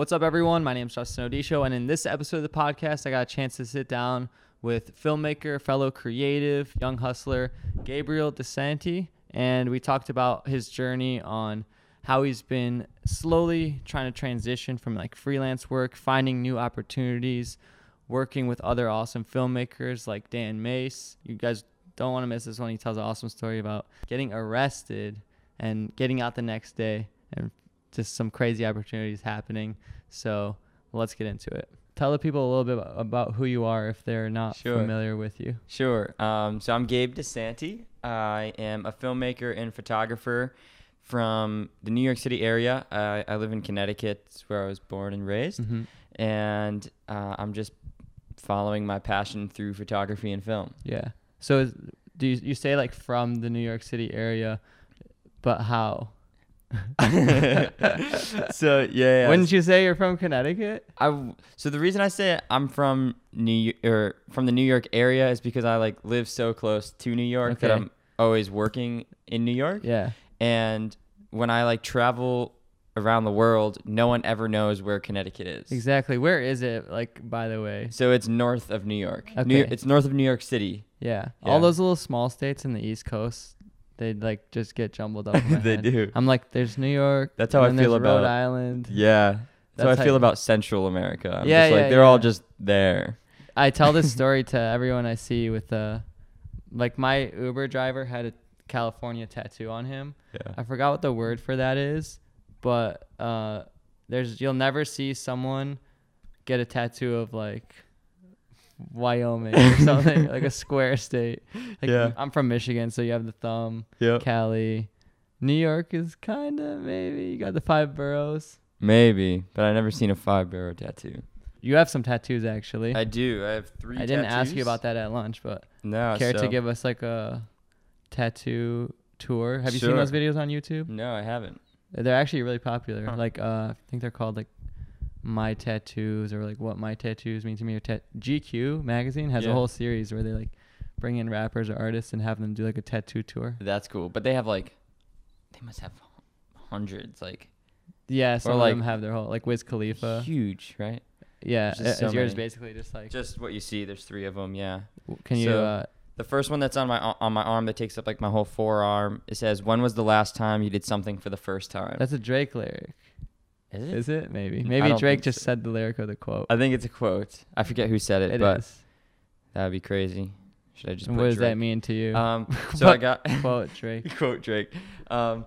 What's up, everyone? My name is Justin Odisho, and in this episode of the podcast, I got a chance to sit down with filmmaker, fellow creative, young hustler, Gabriel DeSanti, and we talked about his journey on how he's been slowly trying to transition from like freelance work, finding new opportunities, working with other awesome filmmakers like Dan Mace. You guys don't want to miss this one. He tells an awesome story about getting arrested and getting out the next day and just some crazy opportunities happening. So let's get into it. Tell the people a little bit about who you are if they're not Sure. familiar with you. Sure. Um, so I'm Gabe DeSanti. I am a filmmaker and photographer from the New York City area. I, I live in Connecticut, it's where I was born and raised. Mm-hmm. And uh, I'm just following my passion through photography and film. Yeah. So is, do you, you say like from the New York City area, but how? so yeah. Wouldn't you say you're from Connecticut? I so the reason I say I'm from New or from the New York area is because I like live so close to New York that Okay. I'm always working in New York. Yeah. And when I like travel around the world, no one ever knows where Connecticut is. Exactly. Where is it? Like, by the way. So it's north of New York. New, Okay. it's north of New York City. Yeah. Yeah. All those little small states in the East Coast, they like just get jumbled up. They head. do. I'm like, there's New York. That's how I feel there's Rhode about- Island. Yeah. That's, how I feel about Central America. I'm Yeah, just like yeah, they're all just there. I tell this story to everyone I see with uh like my Uber driver had a California tattoo on him. Yeah. I forgot what the word for that is, but uh there's you'll never see someone get a tattoo of like Wyoming or something like a square state. Like Yeah. I'm from Michigan, so you have the thumb, Yeah. Cali. New York is kind of maybe you got the five boroughs. Maybe, but I never seen a five borough tattoo. You have some tattoos actually. I do. I have three. I didn't ask you about that at lunch, but No. care so- to give us like a tattoo tour? Have you seen those videos on YouTube? No, I haven't. They're actually really popular. Huh. Like uh, I think they're called like my tattoos or like what my tattoos mean to me. Or ta- GQ magazine has a whole series where they like bring in rappers or artists and have them do like a tattoo tour. That's cool. But they have like, they must have hundreds. Like Yeah, some of like, them have their whole like Wiz Khalifa. huge, right? Yeah, is so yours basically just like? Just what you see. There's three of them. Yeah. can you? so- uh, The first one that's on my on my arm that takes up like my whole forearm. It says, "When was the last time you did something for the first time?" that's a Drake lyric. Is it? Is it? Maybe. Maybe Drake just so. said the lyric of the quote. I think it's a quote. I forget who said it, It but is. that would be crazy. Should I just what does that mean to you? Um, so I got quote Drake. quote Drake. Um,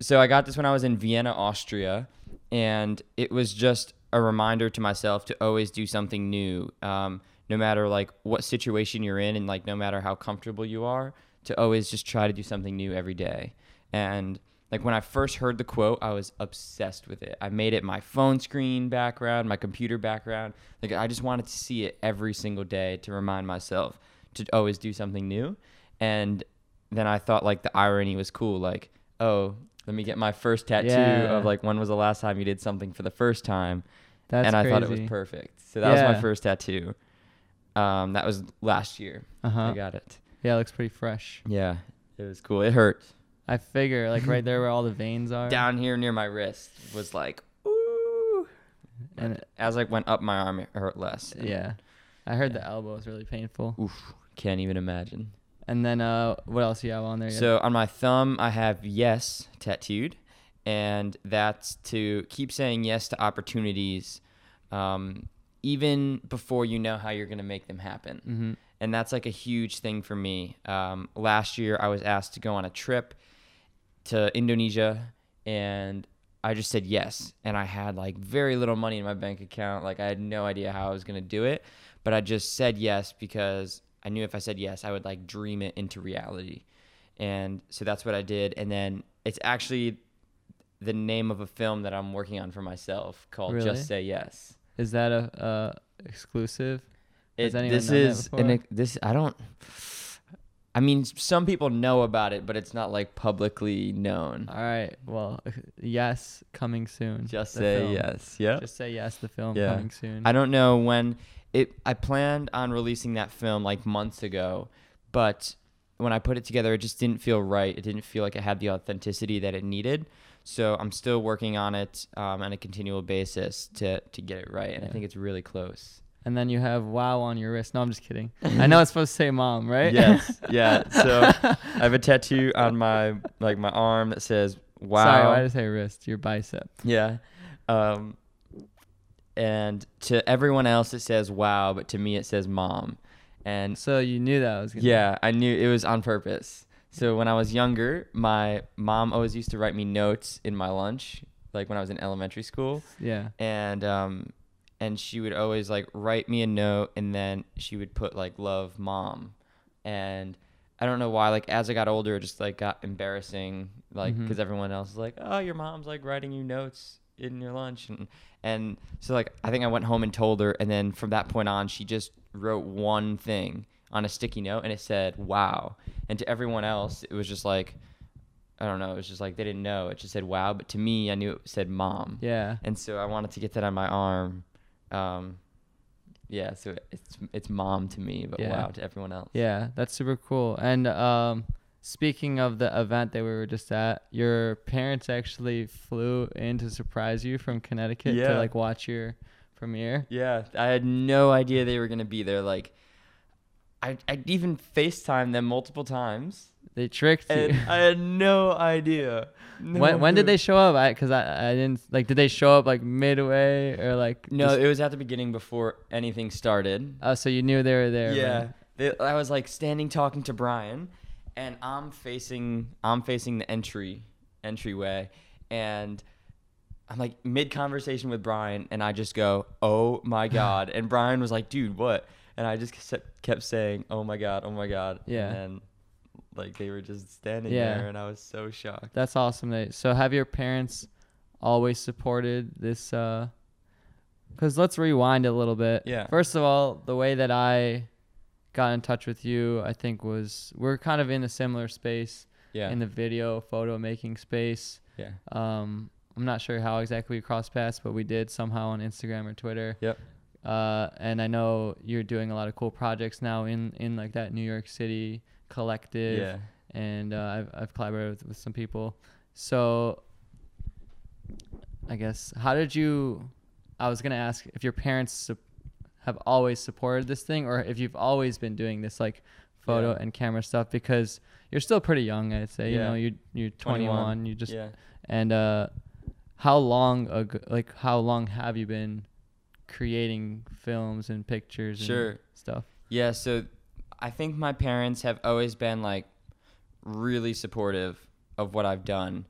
so I got this when I was in Vienna, Austria, and it was just a reminder to myself to always do something new, um, no matter like what situation you're in, and like no matter how comfortable you are, to always just try to do something new every day. And like when I first heard the quote, I was obsessed with it. I made it my phone screen background, my computer background. Like I just wanted to see it every single day to remind myself to always do something new. And then I thought like the irony was cool. Like, oh, let me get my first tattoo Yeah. of like when was the last time you did something for the first time? That's and I crazy. thought it was perfect. So that was my first tattoo. Um, that was last year. Uh-huh. I got it. Yeah, it looks pretty fresh. Yeah, it was cool. It hurt. I figure like right there where all the veins are. Down here near my wrist was like, ooh. And And as I went up my arm, it hurt less. And yeah. I heard the elbow was really painful. Oof, can't even imagine. And then uh what else you have on there? So on my thumb, I have yes tattooed, and that's to keep saying yes to opportunities, um, even before you know how you're gonna make them happen. hmm And that's like a huge thing for me. Um, last year, I was asked to go on a trip to Indonesia, and I just said yes. And I had like very little money in my bank account. Like I had no idea how I was gonna do it, but I just said yes because I knew if I said yes, I would like dream it into reality. And so that's what I did. And then it's actually the name of a film that I'm working on for myself called Really? Just Say Yes. Is that a uh exclusive? It, this is that is before? an, this I don't. I mean, some people know about it, but it's not like publicly known. All right. Well, yes, coming soon. Just the say film. yes. Yeah. Just say yes. The film Yeah. coming soon. I don't know when it. I planned on releasing that film like months ago, but when I put it together, it just didn't feel right. It didn't feel like it had the authenticity that it needed. So I'm still working on it um, on a continual basis to to get it right, and I think it's really close. And then you have wow on your wrist. No, I'm just kidding. I know it's supposed to say mom, right? Yes, yeah. So I have a tattoo on my like my arm that says "Wow." Sorry, why did I say wrist? Your bicep. Yeah. Um, and to everyone else it says "Wow," but to me it says "Mom." And So you knew that was gonna yeah, I knew it was on purpose. So when I was younger, my mom always used to write me notes in my lunch, like when I was in elementary school, Yeah. and um, and she would always like write me a note, and then she would put like "Love, Mom," and I don't know why. Like as I got older, it just like got embarrassing, like mm-hmm. because everyone else was like, "Oh, your mom's like writing you notes in your lunch," and and so like I think I went home and told her, and then from that point on, she just wrote one thing on a sticky note, and it said "Wow," and to everyone else, it was just like. I don't know. It was just like they didn't know. It just said "Wow," but to me, I knew it said "Mom." Yeah. and so I wanted to get that on my arm. Um, yeah, so it's it's mom to me, but Yeah. wow to everyone else. Yeah, that's super cool. And um, speaking of the event that we were just at, your parents actually flew in to surprise you from Connecticut Yeah. to like watch your premiere. Yeah, I had no idea they were gonna be there. Like, I I even Facetime them multiple times, They tricked you. and I had no idea. No when when did they show up? I because I, I didn't like. Did they show up like midway or like? No, just- it was at the beginning before anything started. oh, so you knew they were there. Yeah, they, I was like standing talking to Brian, and I'm facing I'm facing the entry entryway, and I'm like mid conversation with Brian, and I just go, "Oh my god!" and Brian was like, "Dude, what?" And I just kept kept saying, "Oh my god, oh my god." Yeah. And like they were just standing Yeah. there, and I was so shocked. That's awesome. That, so have your parents always supported this? uh Because let's rewind a little bit. Yeah. First of all, the way that I got in touch with you, I think was we're kind of in a similar space Yeah. in the video photo making space. yeah. Um, I'm not sure how exactly we crossed paths, but we did somehow on Instagram or Twitter. Yep. Uh, and I know you're doing a lot of cool projects now in in like that New York City collective Yeah. and uh, I've I've collaborated with, with some people. So I guess how did you? I was gonna ask if your parents sup- have always supported this thing, or if you've always been doing this like photo Yeah. and camera stuff because you're still pretty young. I'd say you Yeah. know you you're 21. 21. You just yeah. and uh, how long ago? Like how long have you been creating films and pictures and stuff? Yeah, so I think my parents have always been like really supportive of what I've done.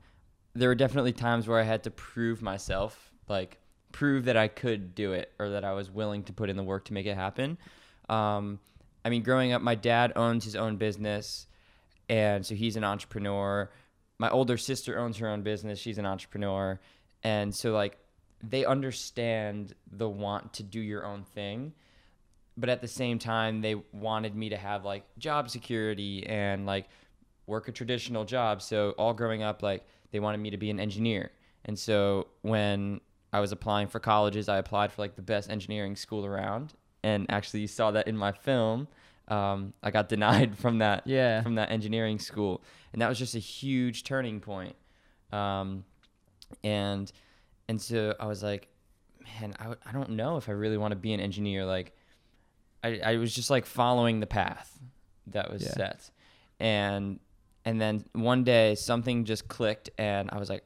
There were definitely times where I had to prove myself, like prove that I could do it or that I was willing to put in the work to make it happen. Um, I mean, growing up, my dad owns his own business, and so he's an entrepreneur. My older sister owns her own business; she's an entrepreneur, and so like they understand the want to do your own thing but at the same time they wanted me to have like job security and like work a traditional job. So all growing up like they wanted me to be an engineer. And so when i was applying for colleges i applied for like the best engineering school around. And actually you saw that in my film. Um, i got denied from that Yeah. from that engineering school. And that was just a huge turning point. Um, and and so i was like man I, I don't know if i really want to be an engineer. Like I, I was just like following the path that was Yeah. set. And and then one day something just clicked and i was like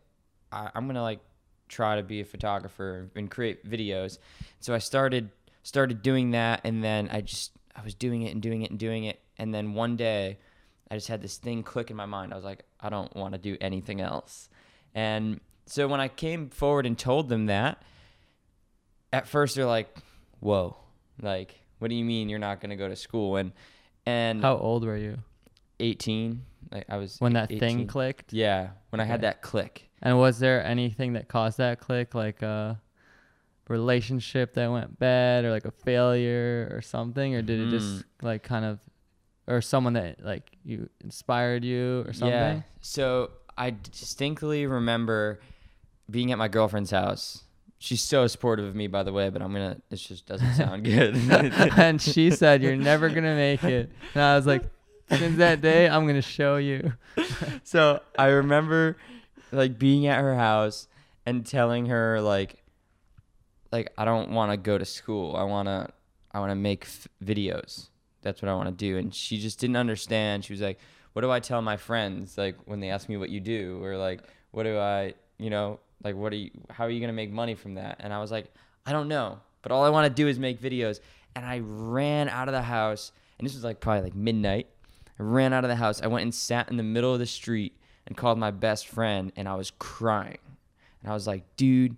I, i'm gonna like try to be a photographer and create videos. So i started started doing that and then i just i was doing it and doing it and doing it. And then one day i just had this thing click in my mind. I was like i don't want to do anything else. And so when i came forward and told them that at first they're like whoa. Like what do you mean you're not going to go to school and and How old were you 18 like i was when that 18. thing clicked? yeah when i had that click And was there anything that caused that click, like a relationship that went bad, or like a failure, or something, or did it just Mm. like kind of, or someone that like you inspired you, or something? Yeah. So I distinctly remember being at my girlfriend's house. She's so supportive of me, by the way, but I'm gonna. It just doesn't sound good. and she said, "You're never gonna make it." And I was like, "Since that day, I'm gonna show you." so I remember like being at her house and telling her like like I don't want to go to school. I want to I want to make f- videos. That's what I want to do. And she just didn't understand. She was like, "What do I tell my friends like when they ask me what you do or like what do I, you know, like what are you how are you going to make money from that?" And I was like, "I don't know, but all I want to do is make videos." And I ran out of the house, and this was like probably like midnight. I ran out of the house. I went and sat in the middle of the street and called my best friend and I was crying. And I was like, "Dude,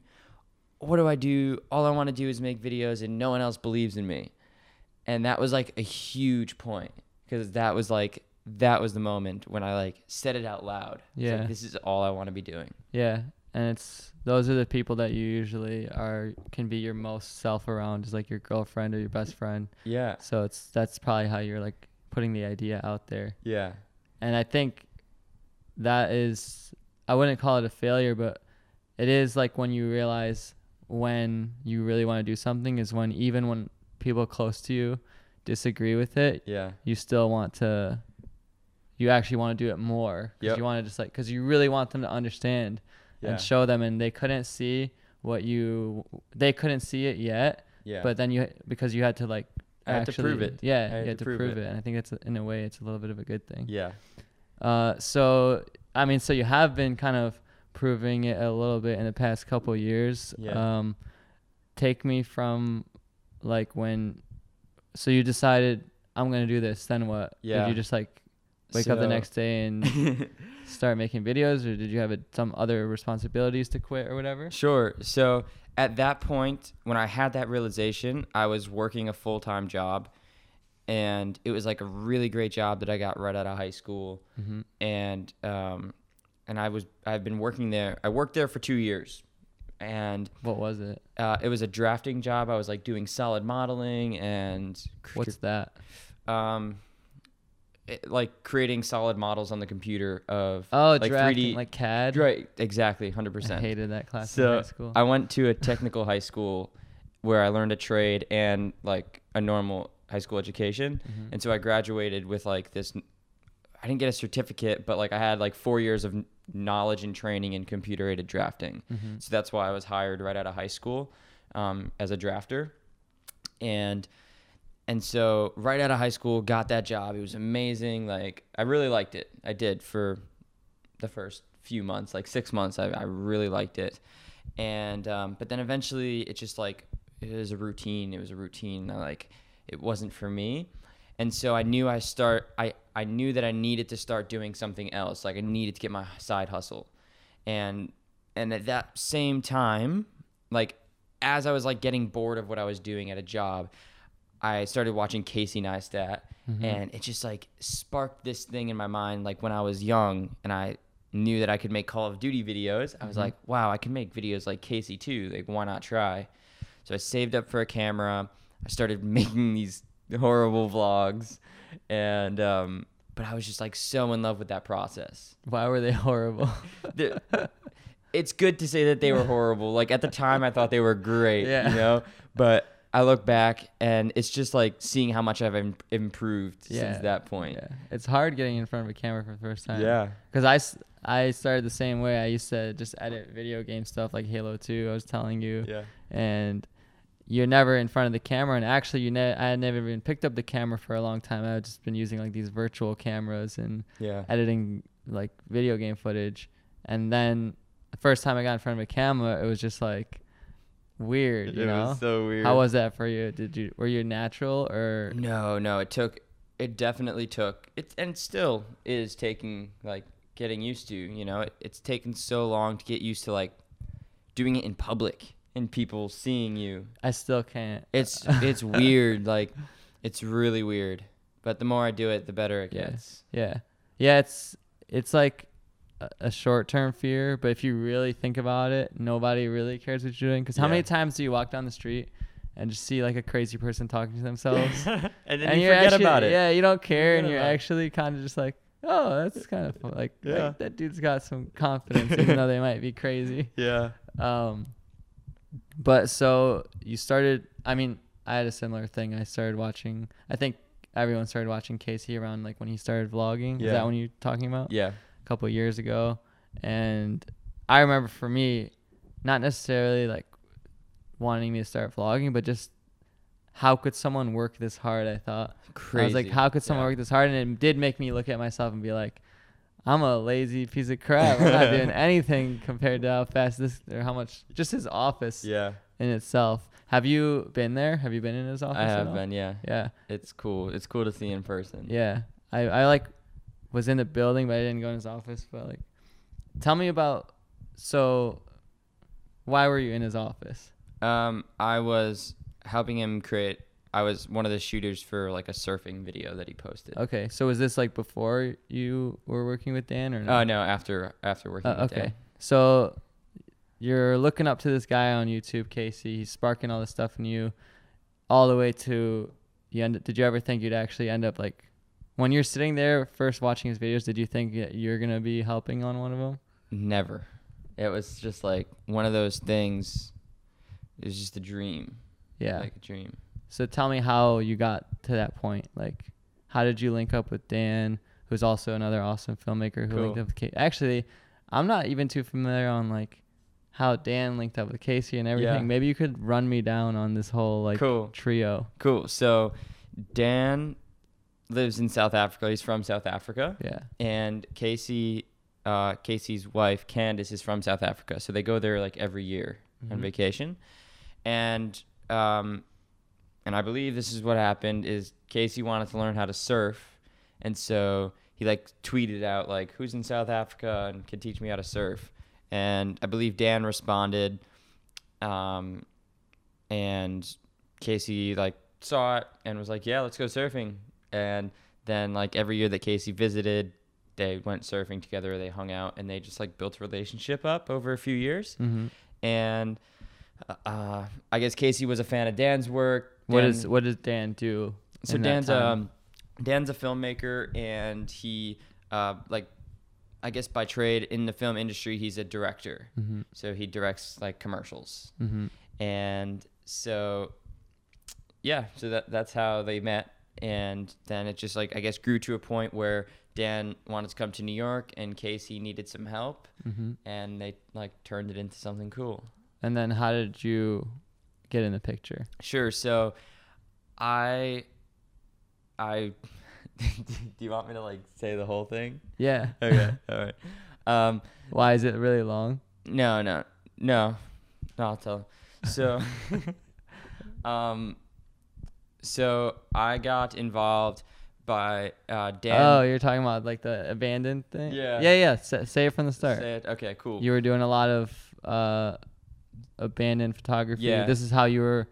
what do I do? All I want to do is make videos and no one else believes in me. And that was like a huge point because that was like that was the moment when I like said it out loud. It's like, Yeah. this is all I want to be doing. Yeah, and it's those are the people that you usually are can be your most self around, is like your girlfriend or your best friend. Yeah. So it's that's probably how you're like putting the idea out there. Yeah. And I think that is I wouldn't call it a failure, but it is like when you realize when you really want to do something is when even when people close to you disagree with it, Yeah. you still want to you actually want to do it more 'cause Yep. you want to just like cuz you really want them to understand Yeah. and show them and they couldn't see what you they couldn't see it yet yeah. but then you because you had to like I had to prove it. yeah I had you had to prove prove, it. it. and i think it's in a way it's a little bit of a good thing yeah. uh so i mean so you have been kind of proving it a little bit in the past couple years Yeah. um take me from like when so you decided i'm gonna do this then what Yeah. did you just like wake up the next day and start making videos or did you have a, some other responsibilities to quit or whatever Sure. So at that point, when I had that realization, I was working a full time job, and it was like a really great job that I got right out of high school, mm-hmm. and um, and I was I've been working there. I worked there for two years, and what was it uh, it was a drafting job. I was like doing solid modeling and what's that um, it, like creating solid models on the computer of oh like drafting 3D like CAD right exactly hundred i percent. hated that class So in high school I went to a technical high school where I learned a trade and like a normal high school education. Mhm. And so I graduated with like this I didn't get a certificate, but like I had like 4 years of knowledge and training in computer aided drafting. Mhm. So that's why I was hired right out of high school um, as a drafter. And and so right out of high school, got that job. It was amazing. Like I really liked it. I did for the first few months, like six months. I, I really liked it. And um, but then eventually, it just like it was a routine. It was a routine. I, like it wasn't for me. And so I knew I start. I I knew that I needed to start doing something else. Like I needed to get my side hustle. And and at that same time, like as I was like getting bored of what I was doing at a job, I started watching Casey Neistat, Mhm. and it just like sparked this thing in my mind. Like when I was young, and I knew that I could make Call of Duty videos, I was Mhm. like, wow, I can make videos like Casey too. Like why not try? So I saved up for a camera. I started making these horrible vlogs, and um, but I was just like so in love with that process. why were they horrible it's good to say that they were horrible. Like at the time, I thought they were great. Yeah. You know, but I look back and it's just like seeing how much I've Im- improved Yeah. since that point. yeah it's hard getting in front of a camera for the first time Yeah. Because I, s- I started the same way. I used to just edit video game stuff like Halo 2. I was telling you, Yeah. and you're never in front of the camera. And actually, you ne- I had never even picked up the camera for a long time. I've just been using like these virtual cameras and Yeah. editing like video game footage. And then the first time I got in front of a camera, it was just like weird. You it know, was so weird. how was that for you? Did you were you natural or No, no. It took. It definitely took. It and still is taking like getting used to. You know, it, it's taken so long to get used to like doing it in public and people seeing you. I still can't. It's it's weird. Like it's really weird. But the more I do it, the better it Yeah. gets. Yeah. Yeah, it's it's like a, a short-term fear, but if you really think about it, nobody really cares what you're doing cuz how Yeah. many times do you walk down the street and just see like a crazy person talking to themselves? and then and you forget actually, about it. Yeah, you don't care and you're actually kind of just like, "Oh, that's kind of fun. like, Yeah. like that dude's got some confidence even though they might be crazy." Yeah. Um but so you started I mean, I had a similar thing. I started watching I think everyone started watching Casey around like when he started vlogging. Is Yeah. that when you're talking about? Yeah. A couple years ago. And I remember for me, not necessarily like wanting me to start vlogging, but just how could someone work this hard? I thought. Crazy. I was like, how could someone Yeah. work this hard? And it did make me look at myself and be like, I'm a lazy piece of crap. I'm not doing anything compared to how fast this or how much just his office Yeah, in itself. Have you been there? Have you been in his office? I have been. Yeah, Yeah, it's cool. It's cool to see in person. yeah. I I like was in the building, but I didn't go in his office. But like, tell me about. So, why were you in his office? Um, I was helping him create. I was one of the shooters for like a surfing video that he posted. Okay, so was this like before you were working with Dan or no? Oh no, after after working Uh, with okay. Dan. So you're looking up to this guy on YouTube, Casey. He's sparking all this stuff in you, all the way to you end. Did you ever think you'd actually end up like when you're sitting there first watching his videos? Did you think that you're gonna be helping on one of them? Never. It was just like one of those things. It was just a dream. Yeah. Like a dream. so tell me how you got to that point. Like, how did you link up with Dan, who's also another awesome filmmaker who linked up with Casey? Actually, I'm not even too familiar on like how Dan linked up with Casey and everything. Yeah. Maybe you could run me down on this whole like Cool. trio. Cool. So Dan lives in South Africa. He's from South Africa. Yeah. and Casey, uh, Casey's wife Candice is from South Africa, so they go there like every year on Mhm. vacation, and um, and I believe this is what happened is Casey wanted to learn how to surf, and so he like tweeted out like who's in South Africa and can teach me how to surf, and I believe Dan responded, um, and Casey like saw it and was like yeah let's go surfing, and then like every year that Casey visited, they went surfing together. They hung out and they just like built a relationship up over a few years. Mm-hmm. And uh, I guess Casey was a fan of Dan's work. What Dan- is what does Dan do? so Dan's time? um Dan's a filmmaker and he uh like I guess by trade in the film industry he's a director. Mm-hmm. So he directs like commercials. Mm-hmm. And so yeah, so that that's how they met and then it just like I guess grew to a point where Dan wanted to come to New York and Casey needed some help Mm-hmm. and they like turned it into something cool. And then how did you get in the picture? Sure. So I I do you want me to like say the whole thing? Yeah. Okay. All right. Um Why is it really long? no, no. No. No, I'll tell. So um so I got involved by uh Dan oh, you're talking about like the abandoned thing. Yeah. Yeah, yeah. Say, say it from the start. Say it. Okay, cool. You were doing a lot of uh, abandoned photography. Yeah. This is how you were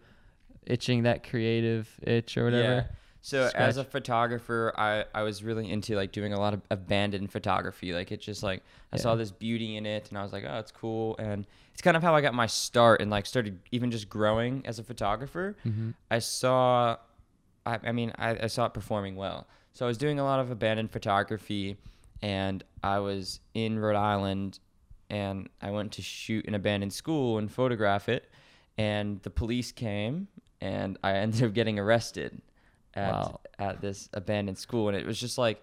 itching that creative itch or whatever. Yeah. So as a photographer, I, I was really into like doing a lot of abandoned photography. Like it just like I saw this beauty in it and I was like, oh, it's cool. And it's kind of how I got my start and like started even just growing as a photographer. Mm-hmm. I saw, I, I mean, I, I saw it performing well. So I was doing a lot of abandoned photography and I was in Rhode Island and I went to shoot an abandoned school and photograph it. And the police came and I ended up getting arrested at, Wow. at this abandoned school. And it was just like,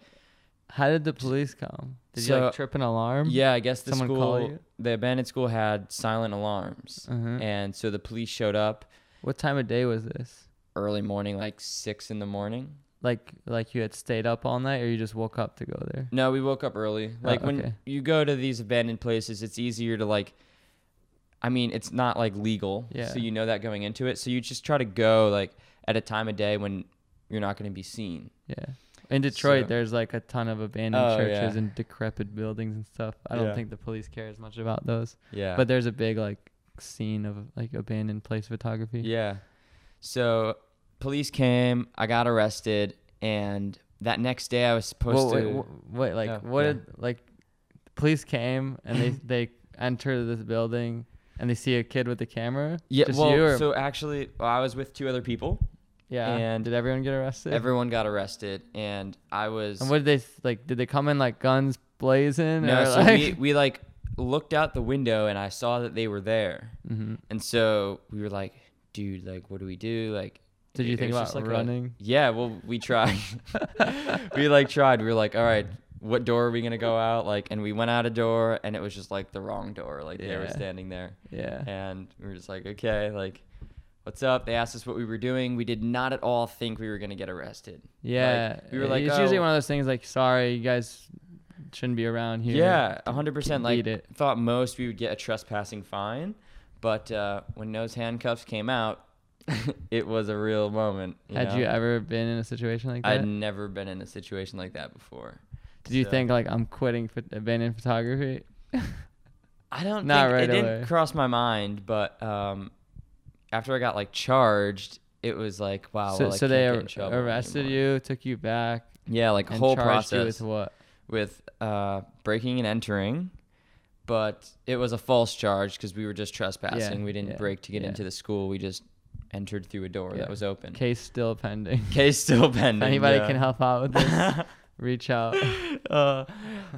How did the police come? Did you like trip an alarm? yeah, I guess the Someone school, the abandoned school had silent alarms. Uh-huh. And so the police showed up What time of day was this? Early morning, like six in the morning. Like like you had stayed up all night, or you just woke up to go there? No, we woke up early. Oh, Like when you go to these abandoned places, it's easier to like. I mean, it's not like legal, Yeah. so you know that going into it. So you just try to go like at a time of day when you're not going to be seen. Yeah. In Detroit, So- there's like a ton of abandoned Oh, churches yeah. and decrepit buildings and stuff. I don't Yeah. think the police care as much about those. Yeah. But there's a big like scene of like abandoned place photography. yeah. So police came. I got arrested, and that next day I was supposed Whoa, wait, to. wh- wait, like Oh, what yeah. did like police came and they they enter this building and they see a kid with a camera? yeah. Just well, so actually, well, I was with two other people. yeah. and did everyone get arrested? Everyone got arrested, and I was. and what did they like? Did they come in like guns blazing? no, or, so like, we we like looked out the window, and I saw that they were there. Mhm. And so we were like, dude, like, what do we do? Like, Did you think about like a- running? yeah, well, we tried. we like tried. We were like, all right, what door are we gonna go out? Like, and we went out a door, and it was just like the wrong door. Like they were standing there, Yeah. and we were just like, okay, like, what's up? They asked us what we were doing. We did not at all think we were gonna get arrested. Yeah. we were like, it's usually "Oh." one of those things like, sorry, you guys shouldn't be around here. Yeah, a hundred percent. Like, it. thought most we would get a trespassing fine, but uh, when those handcuffs came out, it was a real moment. Had know? you ever been in a situation like that? I'd never been in a situation like that before. Did you So- think like I'm quitting ph- abandoned photography? I don't Not think right it didn't cross my mind, but um, after I got like charged, it was like, wow. so well, so they ar- arrested anymore. you, took you back, Yeah, like whole you process with what? with uh, breaking and entering, but it was a false charge because we were just trespassing. we didn't yeah, break to get yeah. into the school. We just entered through a door Yeah. that was open. Case still pending. Case still pending. Anybody yeah. can help out with this, reach out. uh,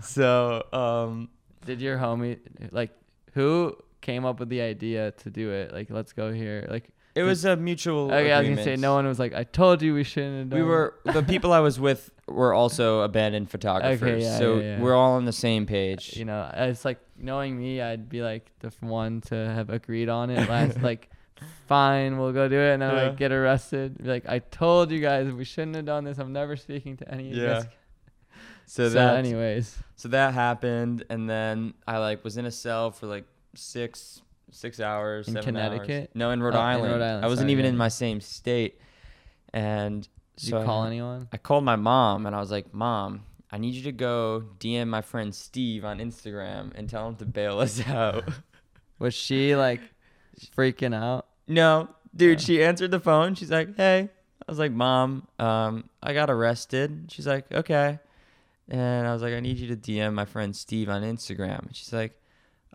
so um, Did your homie like who came up with the idea to do it? Like, let's go here. Like, it was a mutual. okay, I was gonna say agreement. no one was like, I told you we shouldn't. Have done We it." were the people I was with were also abandoned photographers, yeah, so yeah, yeah. we're all on the same page. you know, it's like knowing me, I'd be like the f- one to have agreed on it. Last, like, fine, we'll go do it, and then Yeah. like get arrested. Be like, I told you guys we shouldn't have done this. I'm never speaking to any of you guys. So, So, that anyways, so that happened, and then I like was in a cell for like six six hours. In seven hours. Connecticut? No, in Rhode Oh, in Island. Rhode Island, I wasn't sorry, even yeah, in my same state, and did so you call I, anyone? I called my mom, and I was like, "Mom, I need you to go DM my friend Steve on Instagram and tell him to bail us out." Was she like freaking out? No, dude, Oh. she answered the phone. She's like, "Hey." I was like, "Mom, um, I got arrested." She's like, "Okay." And I was like, "I need you to DM my friend Steve on Instagram." And she's like,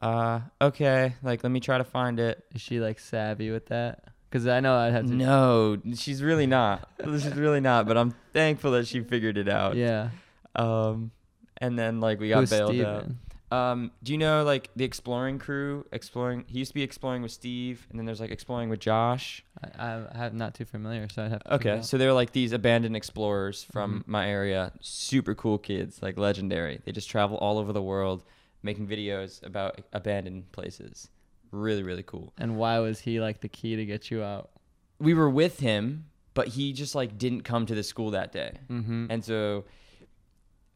"Uh, okay. Like, let me try to find it. Is she like savvy with that? Because I know I'd have to. No, she's really not. she's really not, but I'm thankful that she figured it out. Yeah. Um and then like we got Who's bailed Steven? out. Um, do you know like the exploring crew? Exploring. He used to be exploring with Steve, and then there's like exploring with Josh. I, I'm not too familiar, so I'd have to. Okay, so they're like these abandoned explorers from Mhm. my area. Super cool kids, like legendary. They just travel all over the world making videos about abandoned places. Really, really cool. And why was he like the key to get you out? We were with him, but he just like didn't come to the school that day. Mm-hmm. And so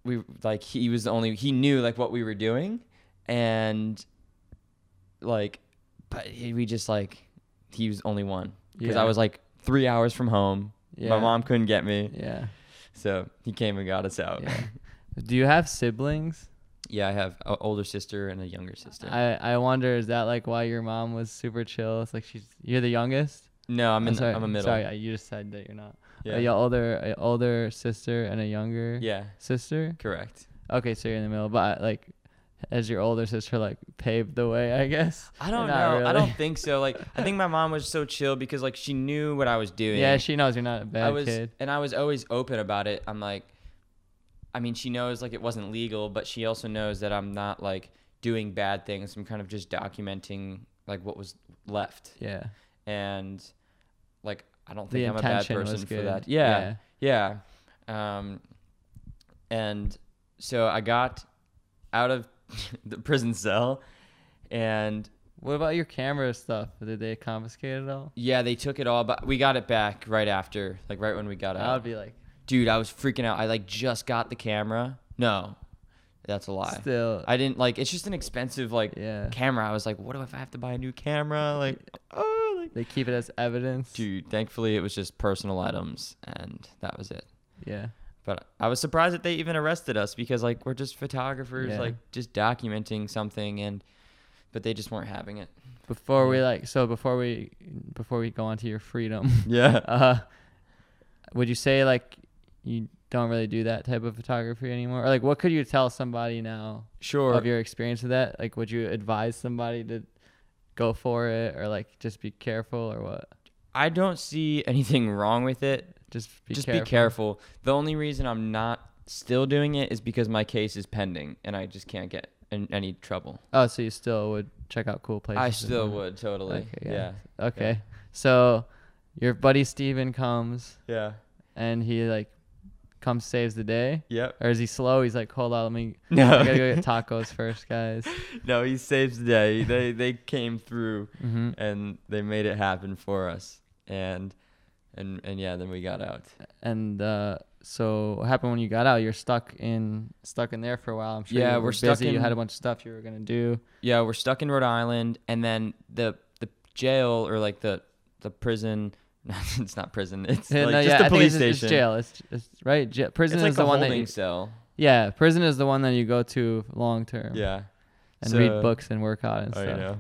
we like he was the only he knew like what we were doing and like but he- we just like he was only one because I was like 3 hours from home. yeah. My mom couldn't get me. Yeah. So he came and got us out. Yeah. Do you have siblings? Yeah, I have an older sister and a younger sister. I I wonder is that like why your mom was super chill? It's like she's you're the youngest. no, I'm oh, in. sorry, I'm a middle. Sorry, you just said that you're not. Yeah. A y- older a older sister and a younger yeah. sister. Correct. Okay, so you're in the middle, but like, as your older sister like paved the way, I guess. I don't know. I don't think so. Like I think my mom was so chill because like she knew what I was doing. Yeah, she knows you're not a bad I was, kid. and I was always open about it. I'm like, I mean, she knows like it wasn't legal, but she also knows that I'm not like doing bad things. I'm kind of just documenting like what was left, Yeah. and like I don't The think I'm a bad person for that. Yeah, yeah. Um, and so I got out of the prison cell, and What about your camera stuff? Did they confiscate it all? yeah, they took it all, but we got it back right after, like right when we got out. I'd be like, Dude, I was freaking out. I like just got the camera. No, that's a lie. still. I didn't like. It's just an expensive like yeah. camera. I was like, what if I have to buy a new camera? Like, oh, like. They keep it as evidence. Dude, thankfully it was just personal items, and that was it. Yeah. But I was surprised that they even arrested us because like we're just photographers, Yeah. like just documenting something, and but they just weren't having it. Before we like, so before we before we go on to your freedom, Yeah. uh, would you say like you don't really do that type of photography anymore, or like what could you tell somebody now Sure. of your experience with that? Like, would you advise somebody to go for it, or like just be careful, or what? I don't see anything wrong with it. Just be careful. just careful. be careful. The only reason I'm not still doing it is because my case is pending and I just can't get in any trouble. Oh, so you still would check out cool places? I still would totally. Okay, yeah. yeah. Okay, so your buddy Steven comes Yeah. and he like comes saves the day, Yep. or is he slow? He's like, hold on, let me. No. I gotta go get tacos first, guys. no, he saves the day. They they came through hmm and they made it happen for us. And and and yeah, then we got out. And uh, so, what happened when you got out? You're stuck in stuck in there for a while. I'm sure. Yeah, you were we're stuck busy. You had a bunch of stuff you were gonna do. Yeah, we're stuck in Rhode Island, and then the the jail or like the the prison. it's not prison. It's Yeah, like no, just yeah, the police it's, it's station. jail. It's, it's right. Ja- prison It's like is the, the one that holding you, cell. yeah. Prison is the one that you go to long term. Yeah. And So- read books and work out and Oh, stuff. you know.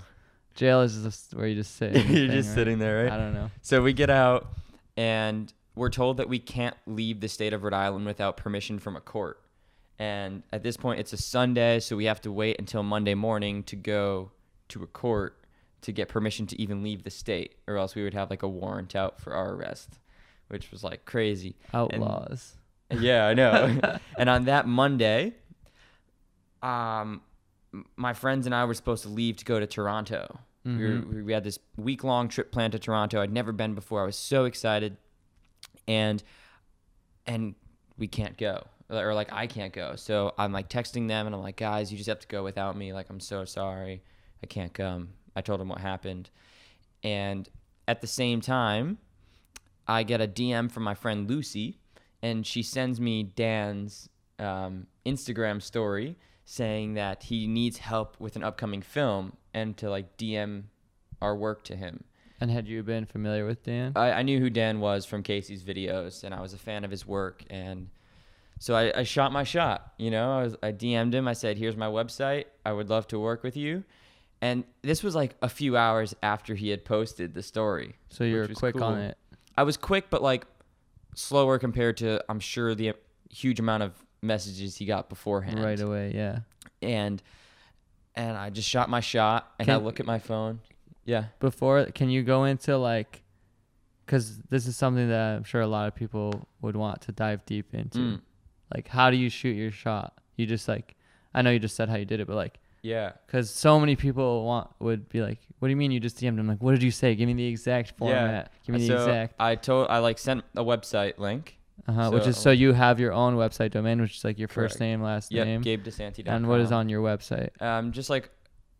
Jail is just where you just sit. You're thing, just right? sitting there, right? I don't know. So we get out, and we're told that we can't leave the state of Rhode Island without permission from a court. And at this point, it's a Sunday, so we have to wait until Monday morning to go to a court to get permission to even leave the state, or else we would have like a warrant out for our arrest, which was like crazy. Outlaws. Yeah, I know. and on that Monday, um, my friends and I were supposed to leave to go to Toronto. We, were, Mhm. we we had this week long trip planned to Toronto. I'd never been before. I was so excited, and and we can't go, or like I can't go. So I'm like texting them, and I'm like, guys, you just have to go without me. Like I'm so sorry, I can't come. I told him what happened, and at the same time, I get a DM from my friend Lucy, and she sends me Dan's um, Instagram story saying that he needs help with an upcoming film and to like DM our work to him. And had you been familiar with Dan? I, I knew who Dan was from Casey's videos, and I was a fan of his work, and so I, I shot my shot. You know, I, was, I DM'd him. I said, "Here's my website. I would love to work with you." And this was like a few hours after he had posted the story. so you're which was quick on it. I was quick, but like slower compared to I'm sure the huge amount of messages he got beforehand. right away. Yeah. And and I just shot my shot, and I look at my phone. Yeah. Before, can you go into like, because this is something that I'm sure a lot of people would want to dive deep into. Mm. Like, how do you shoot your shot? You just like, I know you just said how you did it, but like, Yeah. because so many people want would be like, what do you mean you just DM'd him? Like, what did you say? Give me the exact format. Yeah. Give me the so exact. I told I like sent a website link. Uh-huh, which is so- so you have your own website domain, which is like your first name, last Yep, name, GabeDeSanti.com. and what is on your website. Um, just like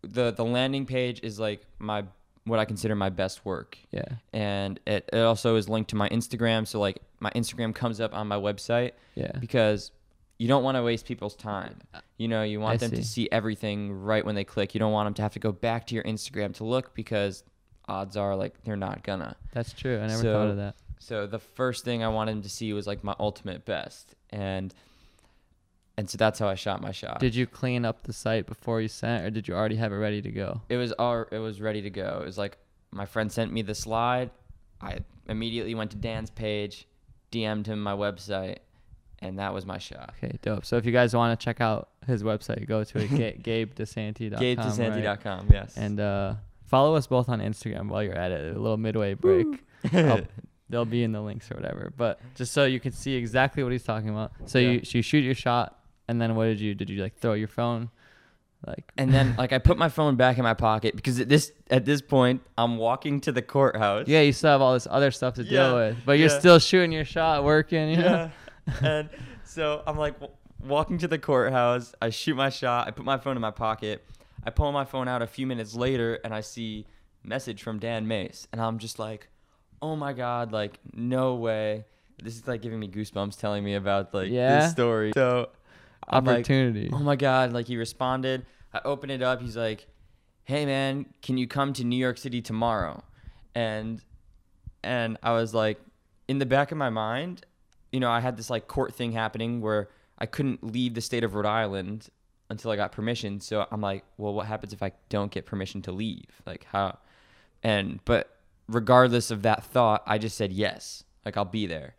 the the landing page is like my what I consider my best work, Yeah. and it, it also is linked to my Instagram. So like my Instagram comes up on my website Yeah. because you don't want to waste people's time. Uh, you know, you want I them see. to see everything right when they click. You don't want them to have to go back to your Instagram to look because odds are like they're not gonna. That's true. I never So- thought of that. So the first thing I wanted them to see was like my ultimate best, and and so that's how I shot my shot. Did you clean up the site before you sent, or did you already have it ready to go? it was all it was ready to go. It was like my friend sent me the slide. I immediately went to Dan's page, DM'd him my website, and that was my shot. Okay, dope. So if you guys want to check out his website, go to it, Ga- GabeDeSanti.com. right? GabeDeSanti.com, yes. And uh, follow us both on Instagram while you're at it. A little midway break. They'll be in the links or whatever. But just so you can see exactly what he's talking about. So Yeah. you so you shoot your shot, and then what did you did you like throw your phone, like and then like I put my phone back in my pocket because at this at this point I'm walking to the courthouse. yeah, you still have all this other stuff to Yeah, deal with, but you're yeah. still shooting your shot, working. You know? And so I'm like w- walking to the courthouse. I shoot my shot. I put my phone in my pocket. I pull my phone out a few minutes later and I see message from Dan Mace. And I'm just like, oh my God, like, no way. This is like giving me goosebumps telling me about like Yeah? this story. So I'm like, Opportunity. oh my God. Like, he responded. I open it up. He's like, hey, man, can you come to New York City tomorrow? And and I was like, in the back of my mind, you know, I had this like court thing happening where I couldn't leave the state of Rhode Island until I got permission. So I'm like, well, what happens if I don't get permission to leave? Like how? And but regardless of that thought, I just said yes. Like I'll be there.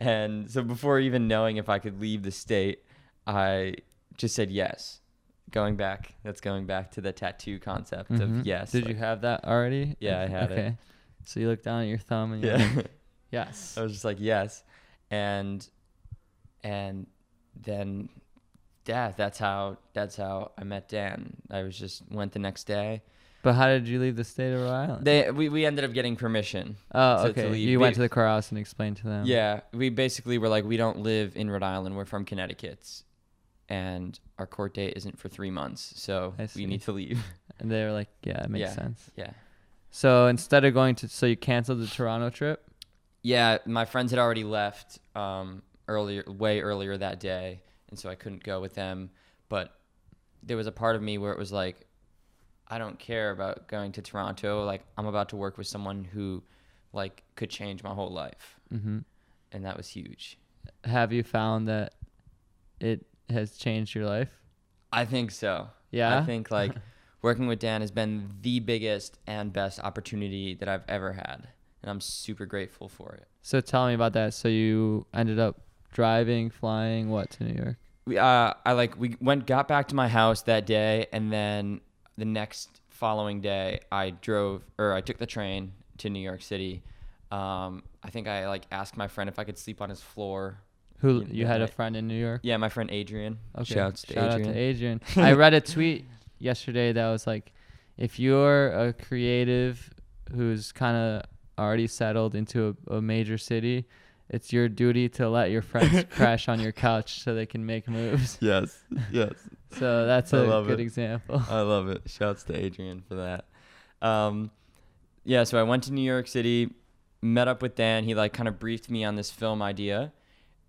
And so before even knowing if I could leave the state, I just said yes. Going back, that's going back to the tattoo concept Mhm. of yes. Did like- you have that already? Yeah, I had it. okay. So you look down at your thumb and you're Yeah. like, yes. I was just like, yes. And and then yeah, that's how that's how I met Dan. I was just went the next day. But how did you leave the state of Rhode Island? They we, we ended up getting permission. oh, to- to okay. leave. You went to the courthouse and explained to them. Yeah, we basically were like, we don't live in Rhode Island. We're from Connecticut, and our court date isn't for three months, so we need to leave. And they were like, "Yeah, it makes Yeah. sense." yeah. So instead of going to, so you canceled the Toronto trip. Yeah, my friends had already left um, earlier, way earlier that day, and so I couldn't go with them. But there was a part of me where it was like, I don't care about going to Toronto. Like, I'm about to work with someone who, like, could change my whole life, hmm and that was huge. Have you found that it has changed your life? I think so. Yeah. I think like working with Dan has been the biggest and best opportunity that I've ever had, and I'm super grateful for it. So tell me about that. So you ended up driving, flying, what to New York? we uh I like we went got back to my house that day and then the next following day I drove or I took the train to New York City. Um I think I like asked my friend if I could sleep on his floor. Who You- you had a friend in New York? Yeah, my friend Adrian. Okay. Shouts to Shout Adrian. out to Adrian. I read a tweet yesterday that was like, if you're a creative who's kind of already settled into a, a major city, it's your duty to let your friends crash on your couch so they can make moves. Yes. Yes. So that's a good it. example. I love it. Shouts to Adrian for that. Um, yeah, so I went to New York City, met up with Dan. He like kind of briefed me on this film idea,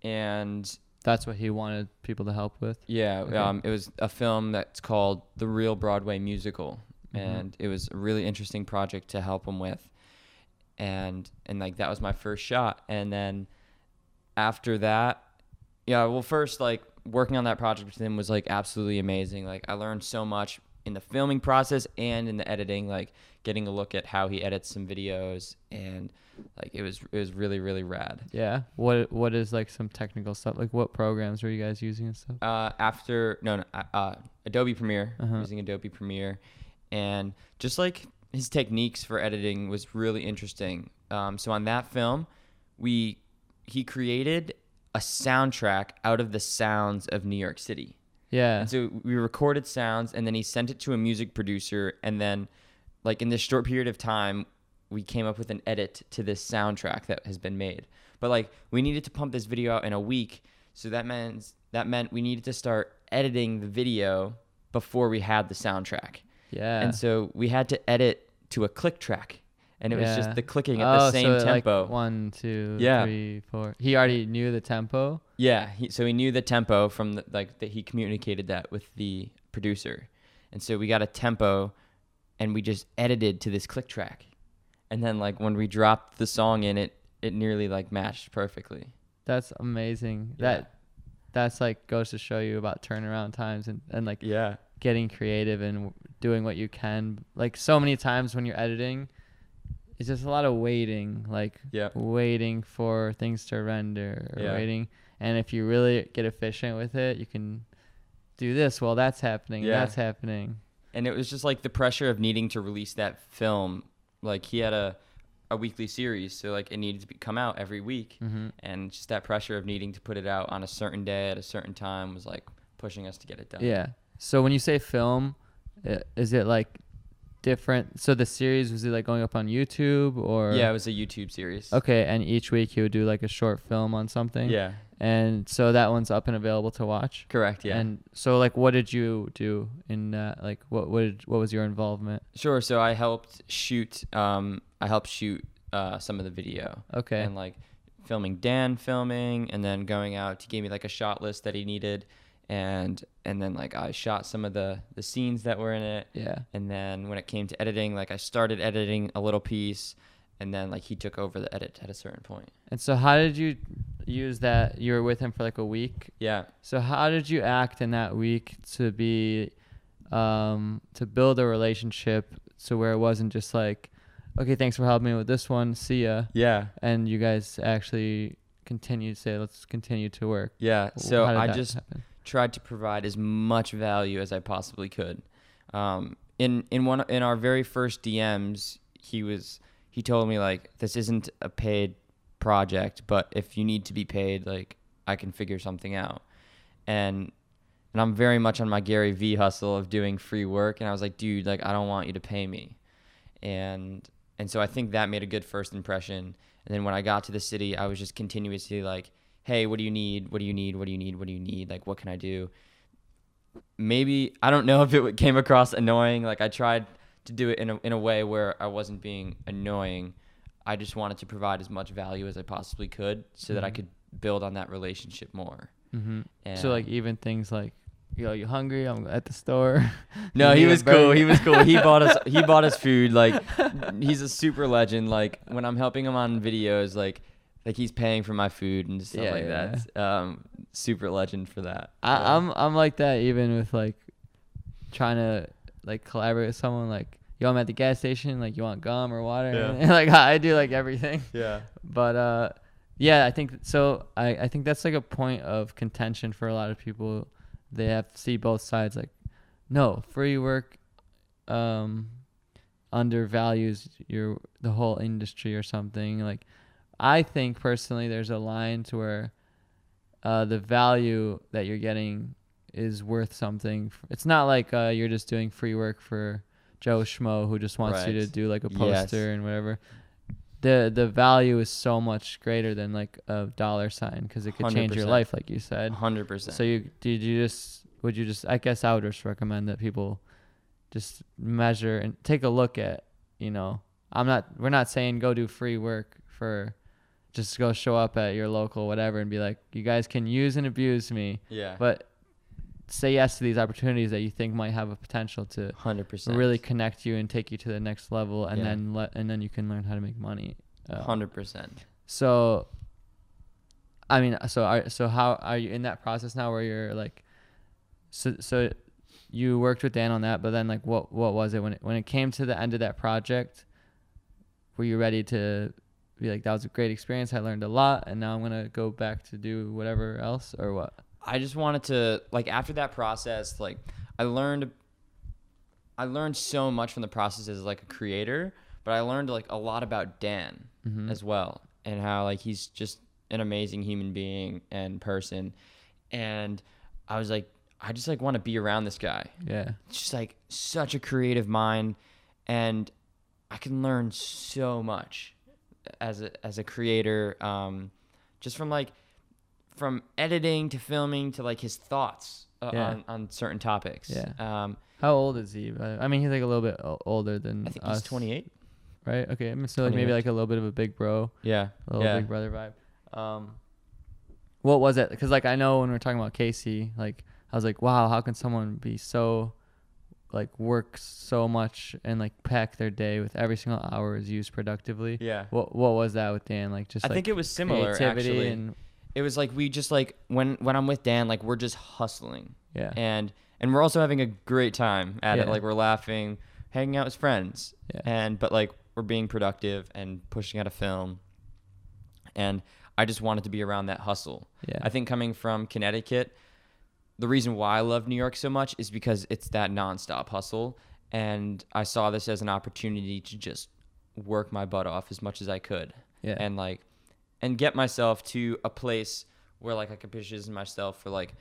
and That's what he wanted people to help with. yeah, Okay. um, it was a film that's called The Real Broadway Musical, Mhm. and it was a really interesting project to help him with, and and like that was my first shot, and then after that, yeah, well, first like working on that project with him was like absolutely amazing. Like I learned so much in the filming process and in the editing, like getting a look at how he edits some videos, and like it was it was really really rad. Yeah. What What is like some technical stuff? Like what programs were you guys using and stuff? uh, after no, no uh, uh, Adobe Premiere Uh-huh. using Adobe Premiere, and just like his techniques for editing was really interesting. Um, so on that film, we he created a soundtrack out of the sounds of New York City. Yeah. And so we recorded sounds, and then he sent it to a music producer, and then like in this short period of time, we came up with an edit to this soundtrack that has been made. But like we needed to pump this video out in a week, so that meant that meant we needed to start editing the video before we had the soundtrack. yeah. And so we had to edit to a click track, and it was just the clicking at oh, the same so like tempo. one, two, Yeah. three, four. He already knew the tempo. Yeah, he, so he knew the tempo from the, like that he communicated that with the producer, and so we got a tempo, and we just edited to this click track, and then like when we dropped the song in it, it nearly like matched perfectly. That's amazing. Yeah. That that's like goes to show you about turnaround times and, and like Yeah, getting creative and doing what you can. Like so many times when you're editing, it's just a lot of waiting, like yeah, waiting for things to render or Yeah. waiting. And if you really get efficient with it, you can do this while that's happening. Yeah. That's happening. and it was just like the pressure of needing to release that film. Like he had a a weekly series, so like it needed to be, come out every week, hmm and just that pressure of needing to put it out on a certain day at a certain time was like pushing us to get it done. Yeah. So when you say film, is it like different? So the series was it like going up on YouTube or? yeah, it was a YouTube series. Okay, and each week he would do like a short film on something. Yeah, And so that one's up and available to watch. correct. Yeah. And so like, what did you do in that? Like, what what did, what was your involvement? Sure. So I helped shoot. Um, I helped shoot uh, some of the video Okay. and like filming Dan filming, and then going out. He gave me like a shot list that he needed, and and then like I shot some of the the scenes that were in it, yeah. and then when it came to editing, like I started editing a little piece, and then like he took over the edit at a certain point. And so how did you use that? You were with him for like a week. Yeah. So how did you act in that week to be, um, to build a relationship to where it wasn't just like, okay, thanks for helping me with this one, see ya, Yeah. and you guys actually continue to say, let's continue to work. Yeah. So I just happen? Tried to provide as much value as I possibly could. Um, in in one in our very first DMs, he was he told me like this isn't a paid project, but if you need to be paid, like I can figure something out. And and I'm very much on my Gary V hustle of doing free work. And I was like, dude, like I don't want you to pay me, and and so I think that made a good first impression. And then when I got to the city, I was just continuously like, hey, what do you need? What do you need? What do you need? What do you need? Like, what can I do? Maybe I don't know if it came across annoying. Like I tried to do it in a in a way where I wasn't being annoying. I just wanted to provide as much value as I possibly could so that I Mhm. could build on that relationship more. Mm-hmm. So like even things like, yo, you hungry? I'm at the store. No, he was cool. He was cool. He bought us he bought us food. Like he's a super legend. Like when I'm helping him on videos, like like he's paying for my food and stuff Yeah, like yeah. that. Um, super legend for that. I, Yeah. I'm I'm like that even with like trying to like collaborate with someone like yo I'm at the gas station like you want gum or water Yeah. like I do like everything yeah. but uh yeah I think so I I think that's like a point of contention for a lot of people they have to see both sides like no free work um undervalues your the whole industry or something like I think personally there's a line to where uh, the value that you're getting is worth something. It's not like uh, you're just doing free work for Joe Schmo who just wants you to do like a Yes. poster and whatever. The the value is so much greater than like a dollar sign because it could change your life, like you said. Hundred percent. So you did you just would you just I guess I would just recommend that people just measure and take a look at you know I'm not we're not saying go do free work for just go show up at your local whatever and be like you guys can use and abuse me yeah. but say yes to these opportunities that you think might have a potential to Hundred percent. really connect you and take you to the next level and Yeah. then let and then you can learn how to make money uh, Hundred percent. so, I mean, so are so how are you in that process now where you're like, so so you worked with Dan on that, but then like what what was it when it when it came to the end of that project? Were you ready to be like that was a great experience? I learned a lot, and now I'm gonna go back to do whatever else or what? I just wanted to like after that process, like I learned I learned so much from the process as like a creator, but I learned like a lot about Dan Mhm. as well and how like he's just an amazing human being and person. And I was like I just like want to be around this guy. Yeah, Just like such a creative mind and I can learn so much as a as a creator um just from like from editing to filming to like his thoughts uh, Yeah. on, on certain topics. Yeah. Um, how old is he? I mean, he's like a little bit older than I think us, he's 28. right? Okay, I mean, so like maybe like a little bit of a big bro. Yeah. a little yeah. big brother vibe. Um, what was it? Because like I know when we are talking about Casey, like I was like, wow, how can someone be so like work so much and like pack their day with every single hour is used productively? Yeah. What what was that with Dan? Like just I like think it was similar actually. and it was like we just like when when I'm with Dan, like we're just hustling. yeah, And and we're also having a great time at it. Like we're laughing, hanging out with friends. yeah, and but like we're being productive and pushing out a film and i just wanted to be around that hustle yeah. i think coming from connecticut the reason why i love new york so much is because it's that nonstop hustle and i saw this as an opportunity to just work my butt off as much as i could yeah, and like and get myself to a place where like I could position myself for like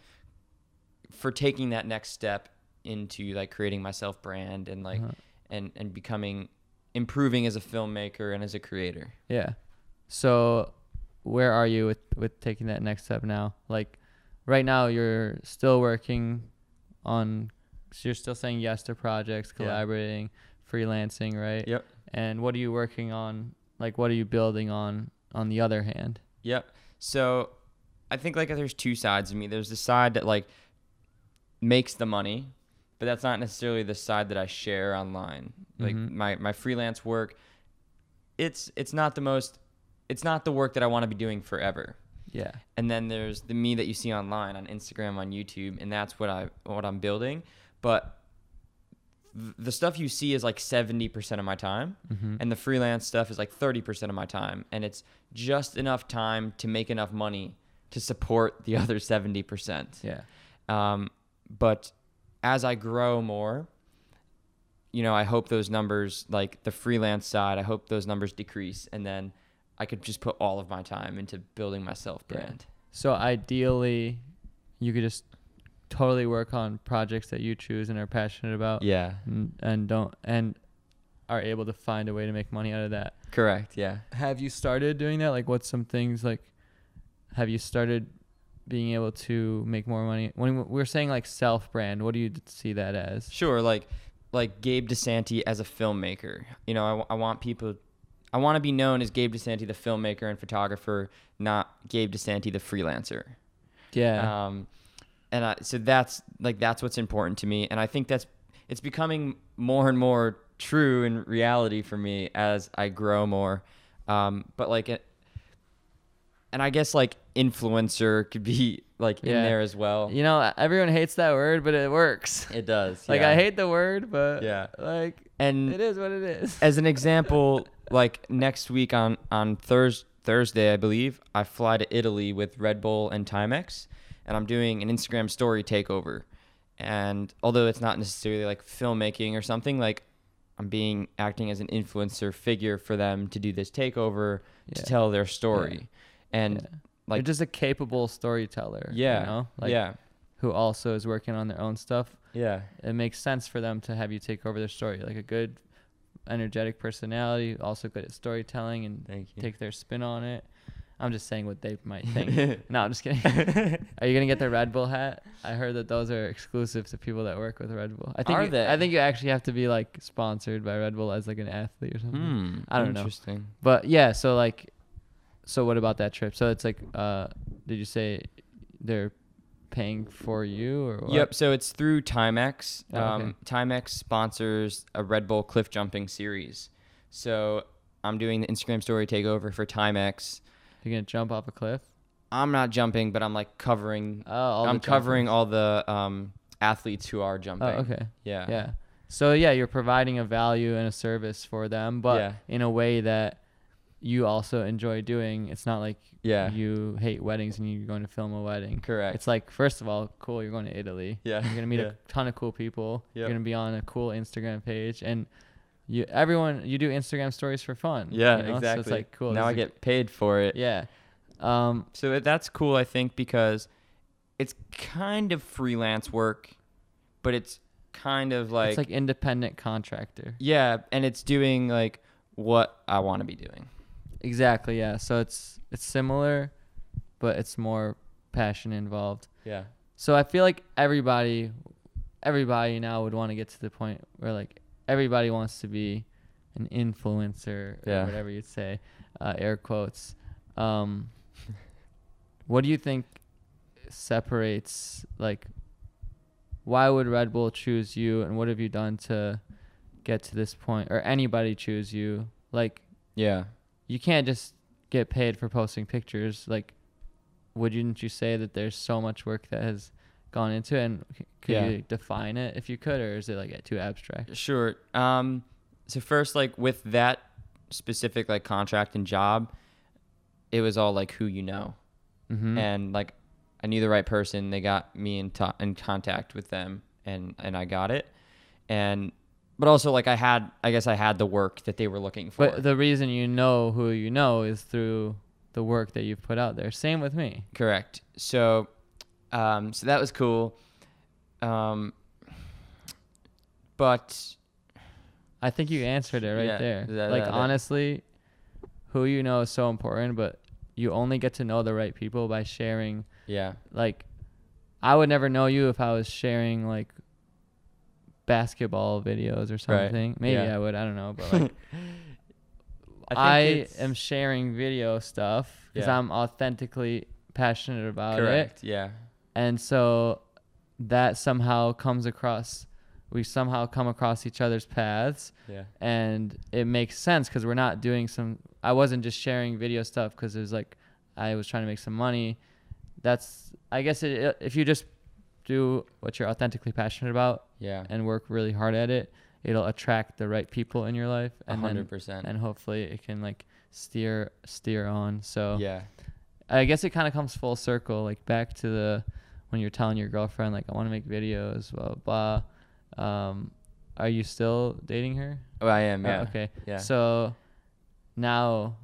for taking that next step into like creating my self brand and like Uh-huh. and and becoming improving as a filmmaker and as a creator. yeah. So where are you with with taking that next step now? Like right now, you're still working on. So you're still saying yes to projects, Yeah. collaborating, freelancing, right? Yep. And what are you working on? Like, what are you building on? On the other hand, Yep. So I think like there's two sides of me. There's the side that like makes the money, but that's not necessarily the side that I share online. Like Mhm. my my freelance work, it's it's not the most it's not the work that I want to be doing forever. Yeah, And then there's the me that you see online on Instagram, on YouTube, and that's what I what I'm building. But th- the stuff you see is like 70% of my time mm-hmm. and the freelance stuff is like 30% of my time and it's just enough time to make enough money to support the other 70% yeah, um, but as i grow more you know i hope those numbers like the freelance side i hope those numbers decrease and then i could just put all of my time into building my self Yeah. brand So ideally, you could just totally work on projects that you choose and are passionate about. Yeah. And, and don't and are able to find a way to make money out of that. Correct. Yeah. Have you started doing that? Like, what's some things like? Have you started being able to make more money? When we're saying like self brand, what do you see that as? Sure. Like, like Gabe DeSanti as a filmmaker. You know, I, w- I want people, I want to be known as Gabe DeSanti, the filmmaker and photographer, not Gabe DeSanti, the freelancer. Yeah. Um, and I, so that's like that's what's important to me, and I think that's it's becoming more and more true in reality for me as I grow more. Um, but like it, and I guess like influencer could be like in Yeah. there as well. you know, everyone hates that word, but it works. It does. Like yeah. I hate the word, but Yeah. like and it is what it is. as an example, like next week on on Thurs Thursday, I believe, I fly to Italy with Red Bull and Timex, and I'm doing an Instagram story takeover. And although it's not necessarily like filmmaking or something, like I'm being acting as an influencer figure for them to do this takeover to tell their story. And Yeah. Like You're just a capable storyteller. yeah, You know? Like, yeah, Who also is working on their own stuff. yeah, It makes sense for them to have you take over their story. Like a good, energetic personality, also good at storytelling and take their spin on it. I'm just saying what they might think. no, I'm just kidding. Are you gonna get the Red Bull hat? I heard that those are exclusive to people that work with Red Bull. I think Are you- they? I think you actually have to be like sponsored by Red Bull as like an athlete or something. hmm, I don't know. Interesting. But yeah, so like, so what about that trip? So it's like, uh, did you say they're paying for you or what? Yep. So it's through Timex. Oh, okay. Um, Timex sponsors a Red Bull cliff jumping series. So I'm doing the Instagram story takeover for Timex. You're gonna jump off a cliff? I'm not jumping, but I'm like covering. Oh, all the I'm covering all the um, athletes who are jumping. Oh, okay. Yeah. Yeah. So yeah, you're providing a value and a service for them, but Yeah. in a way that you also enjoy doing. It's not like Yeah. you hate weddings and you're going to film a wedding. Correct. It's like first of all, cool. You're going to Italy. Yeah. You're gonna meet Yeah. a ton of cool people. You're gonna be on a cool Instagram page, and you everyone you do Instagram stories for fun. yeah. you know? Exactly. So it's like cool. Now I get paid for it. yeah. Um. So that's cool, I think, because it's kind of freelance work, but it's kind of like, it's like independent contractor. yeah, and it's doing like what I want to be doing. Exactly. Yeah. So it's it's similar, but it's more passion involved. Yeah. So I feel like everybody, everybody now would want to get to the point where like everybody wants to be an influencer Yeah. or whatever you'd say, uh, air quotes. Um, what do you think separates like? Why would Red Bull choose you, and what have you done to get to this point, or anybody choose you? Like, Yeah. You can't just get paid for posting pictures. Like, wouldn't you say that there's so much work that has gone into it? And c- could Yeah. you define it if you could, or is it like too abstract? Sure. Um, so first, like with that specific like contract and job, it was all like who you know, Mm-hmm. and like I knew the right person. They got me in to- in contact with them, and and I got it, and but also like I had I guess I had the work that they were looking for. but the reason you know who you know is through the work that you've put out there. Same with me. Correct. So, um, so that was cool. Um, but I think you answered it right Yeah, there. that- like that- that- honestly, who you know is so important, but you only get to know the right people by sharing yeah, like I would never know you if I was sharing like basketball videos or Right. something. Maybe Yeah. I would, I don't know, but like I, I, am sharing video stuff because Yeah. I'm authentically passionate about it. correct. Yeah, And so that somehow comes across we somehow come across each other's paths yeah, and it makes sense because we're not doing some i wasn't just sharing video stuff because it was like i was trying to make some money that's i guess it, if you just do what you're authentically passionate about yeah. and work really hard at it it'll attract the right people in your life and hundred then percent. and hopefully it can like steer steer on so Yeah, i guess it kind of comes full circle like back to the when you're telling your girlfriend like i want to make videos blah blah blah um are you still dating her oh, I am. Oh, Yeah. okay. Yeah. So now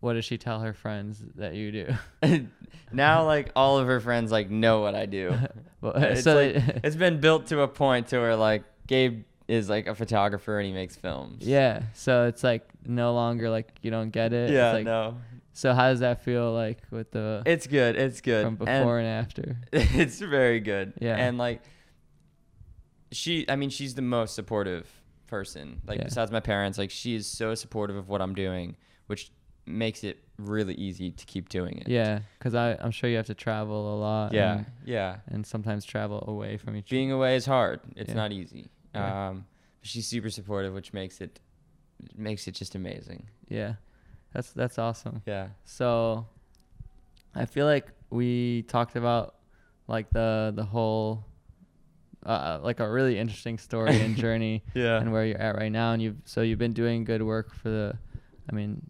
what does she tell her friends that you do? now like all of her friends like know what I do. Well, it's so like, they- it's been built to a point to where like Gabe is like a photographer and he makes films. yeah, so it's like no longer like you don't get it. Yeah, like, no. So how does that feel like with the It's good. It's good. from And- before and, after? it's very good. Yeah. And like she I mean she's the most supportive person. Like Yeah. besides my parents, like she is so supportive of what I'm doing, which makes it really easy to keep doing it. Yeah, because I'm sure you have to travel a lot. Yeah. And, Yeah. and sometimes travel away from each. Being away is hard. It's Yeah. not easy. Yeah. Um she's super supportive, which makes it makes it just amazing. yeah, that's that's awesome. Yeah. So, I feel like we talked about like the the whole uh, like a really interesting story and journey Yeah. and where you're at right now and you've so you've been doing good work for the I mean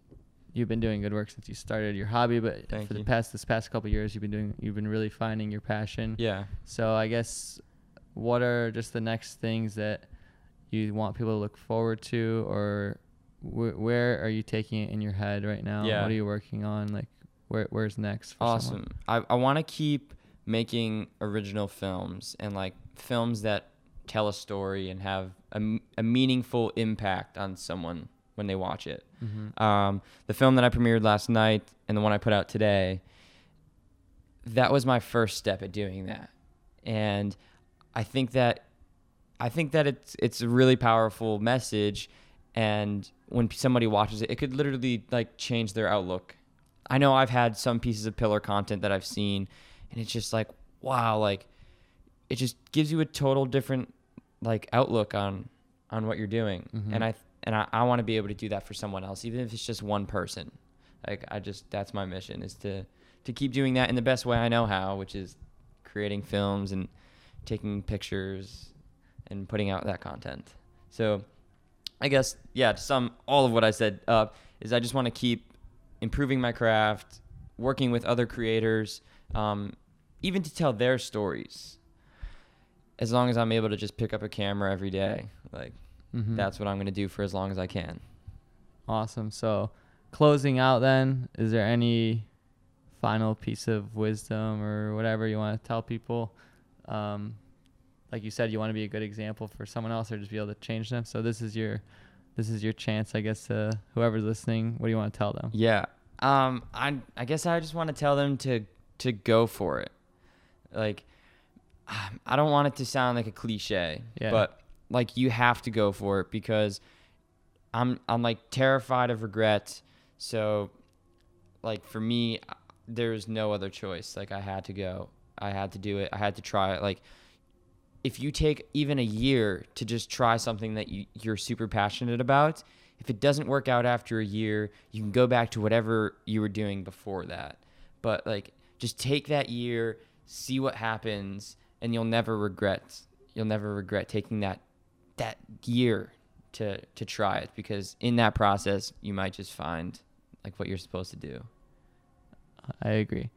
you've been doing good work since you started your hobby but Thank for the you. past this past couple years you've been doing you've been really finding your passion Yeah. so I guess what are just the next things that you want people to look forward to or wh- where are you taking it in your head right now Yeah. what are you working on like where where's next for awesome someone? i, I want to keep making original films and like films that tell a story and have a, a meaningful impact on someone when they watch it. Mhm. um, the film that i premiered last night and the one i put out today that was my first step at doing that. And i think that i think that it's it's a really powerful message. And when somebody watches it it could literally like change their outlook. I know i've had some pieces of pillar content that i've seen and it's just like wow like it just gives you a total different like outlook on on what you're doing. Mhm. and i and i, I want to be able to do that for someone else even if it's just one person. Like i just that's my mission is to to keep doing that in the best way i know how which is creating films and taking pictures and putting out that content. So i guess yeah to sum all of what i said up is i just want to keep improving my craft working with other creators um, even to tell their stories. As long as i'm able to just pick up a camera every day like Mhm. that's what i'm going to do for as long as i can awesome so closing out then is there any final piece of wisdom or whatever you want to tell people um, like you said you want to be a good example for someone else or just be able to change them so this is your this is your chance i guess to whoever's listening what do you want to tell them Yeah. Um I I guess I just want to tell them to to go for it. Like I don't want it to sound like a cliche, Yeah. but like you have to go for it because I'm I'm like terrified of regret. So like for me there's no other choice. Like I had to go. I had to do it. I had to try it. Like if you take even a year to just try something that you, you're super passionate about, if it doesn't work out after a year, you can go back to whatever you were doing before that. But like, just take that year, see what happens, and you'll never regret. You'll never regret taking that that year to to try it because in that process, you might just find like what you're supposed to do. I agree.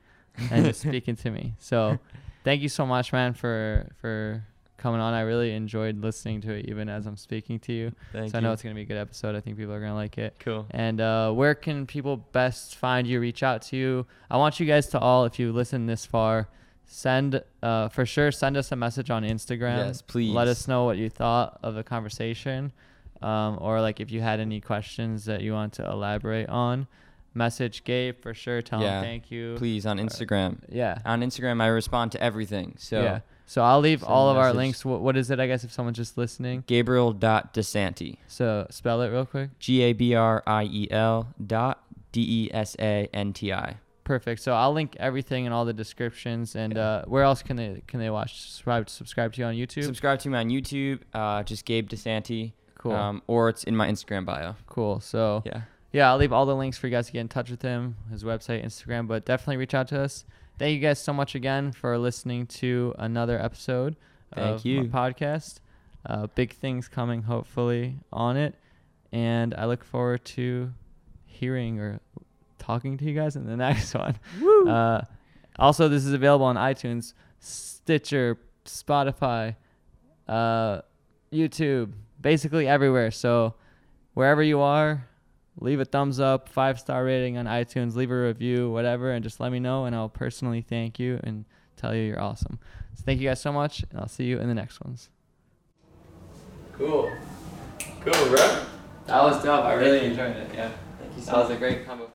And just speaking to me. So thank you so much, man, for for coming on. I really enjoyed listening to it even as I'm speaking to you. Thank so I know it's gonna be a good episode. I think people are gonna like it. cool. And uh, where can people best find you, reach out to you? I want you guys to all, if you listen this far, send uh, for sure send us a message on Instagram. Yes, please. Let us know what you thought of the conversation, um, or like if you had any questions that you want to elaborate on. Message Gabe for sure. Tell Yeah, him thank you. Please on Instagram. Yeah. On Instagram, I respond to everything. So yeah. So I'll leave all of our links. What, what is it? I guess if someone's just listening. Gabriel.desanti. So spell it real quick. G A B R I E L dot D E S A N T I. Perfect. So I'll link everything in all the descriptions. And Yeah. uh, where else can they can they watch? Subscribe subscribe to you on YouTube. Subscribe to me on YouTube, uh, just Gabe DeSanti. cool. Um, or it's in my Instagram bio. cool. So Yeah. yeah, I'll leave all the links for you guys to get in touch with him, his website, Instagram. But definitely reach out to us. Thank you guys so much again for listening to another episode Thank of you. my podcast. Uh, big things coming hopefully on it, and I look forward to hearing or talking to you guys in the next one. Uh, also, this is available on iTunes, Stitcher, Spotify, uh, YouTube, basically everywhere. So wherever you are, leave a thumbs up, five star rating on iTunes, leave a review, whatever, and just let me know, and I'll personally thank you and tell you you're awesome. So thank you guys so much, and I'll see you in the next ones. Cool. Cool, bro. That was dope. I really enjoyed it. Yeah. Thank you That was a great combo.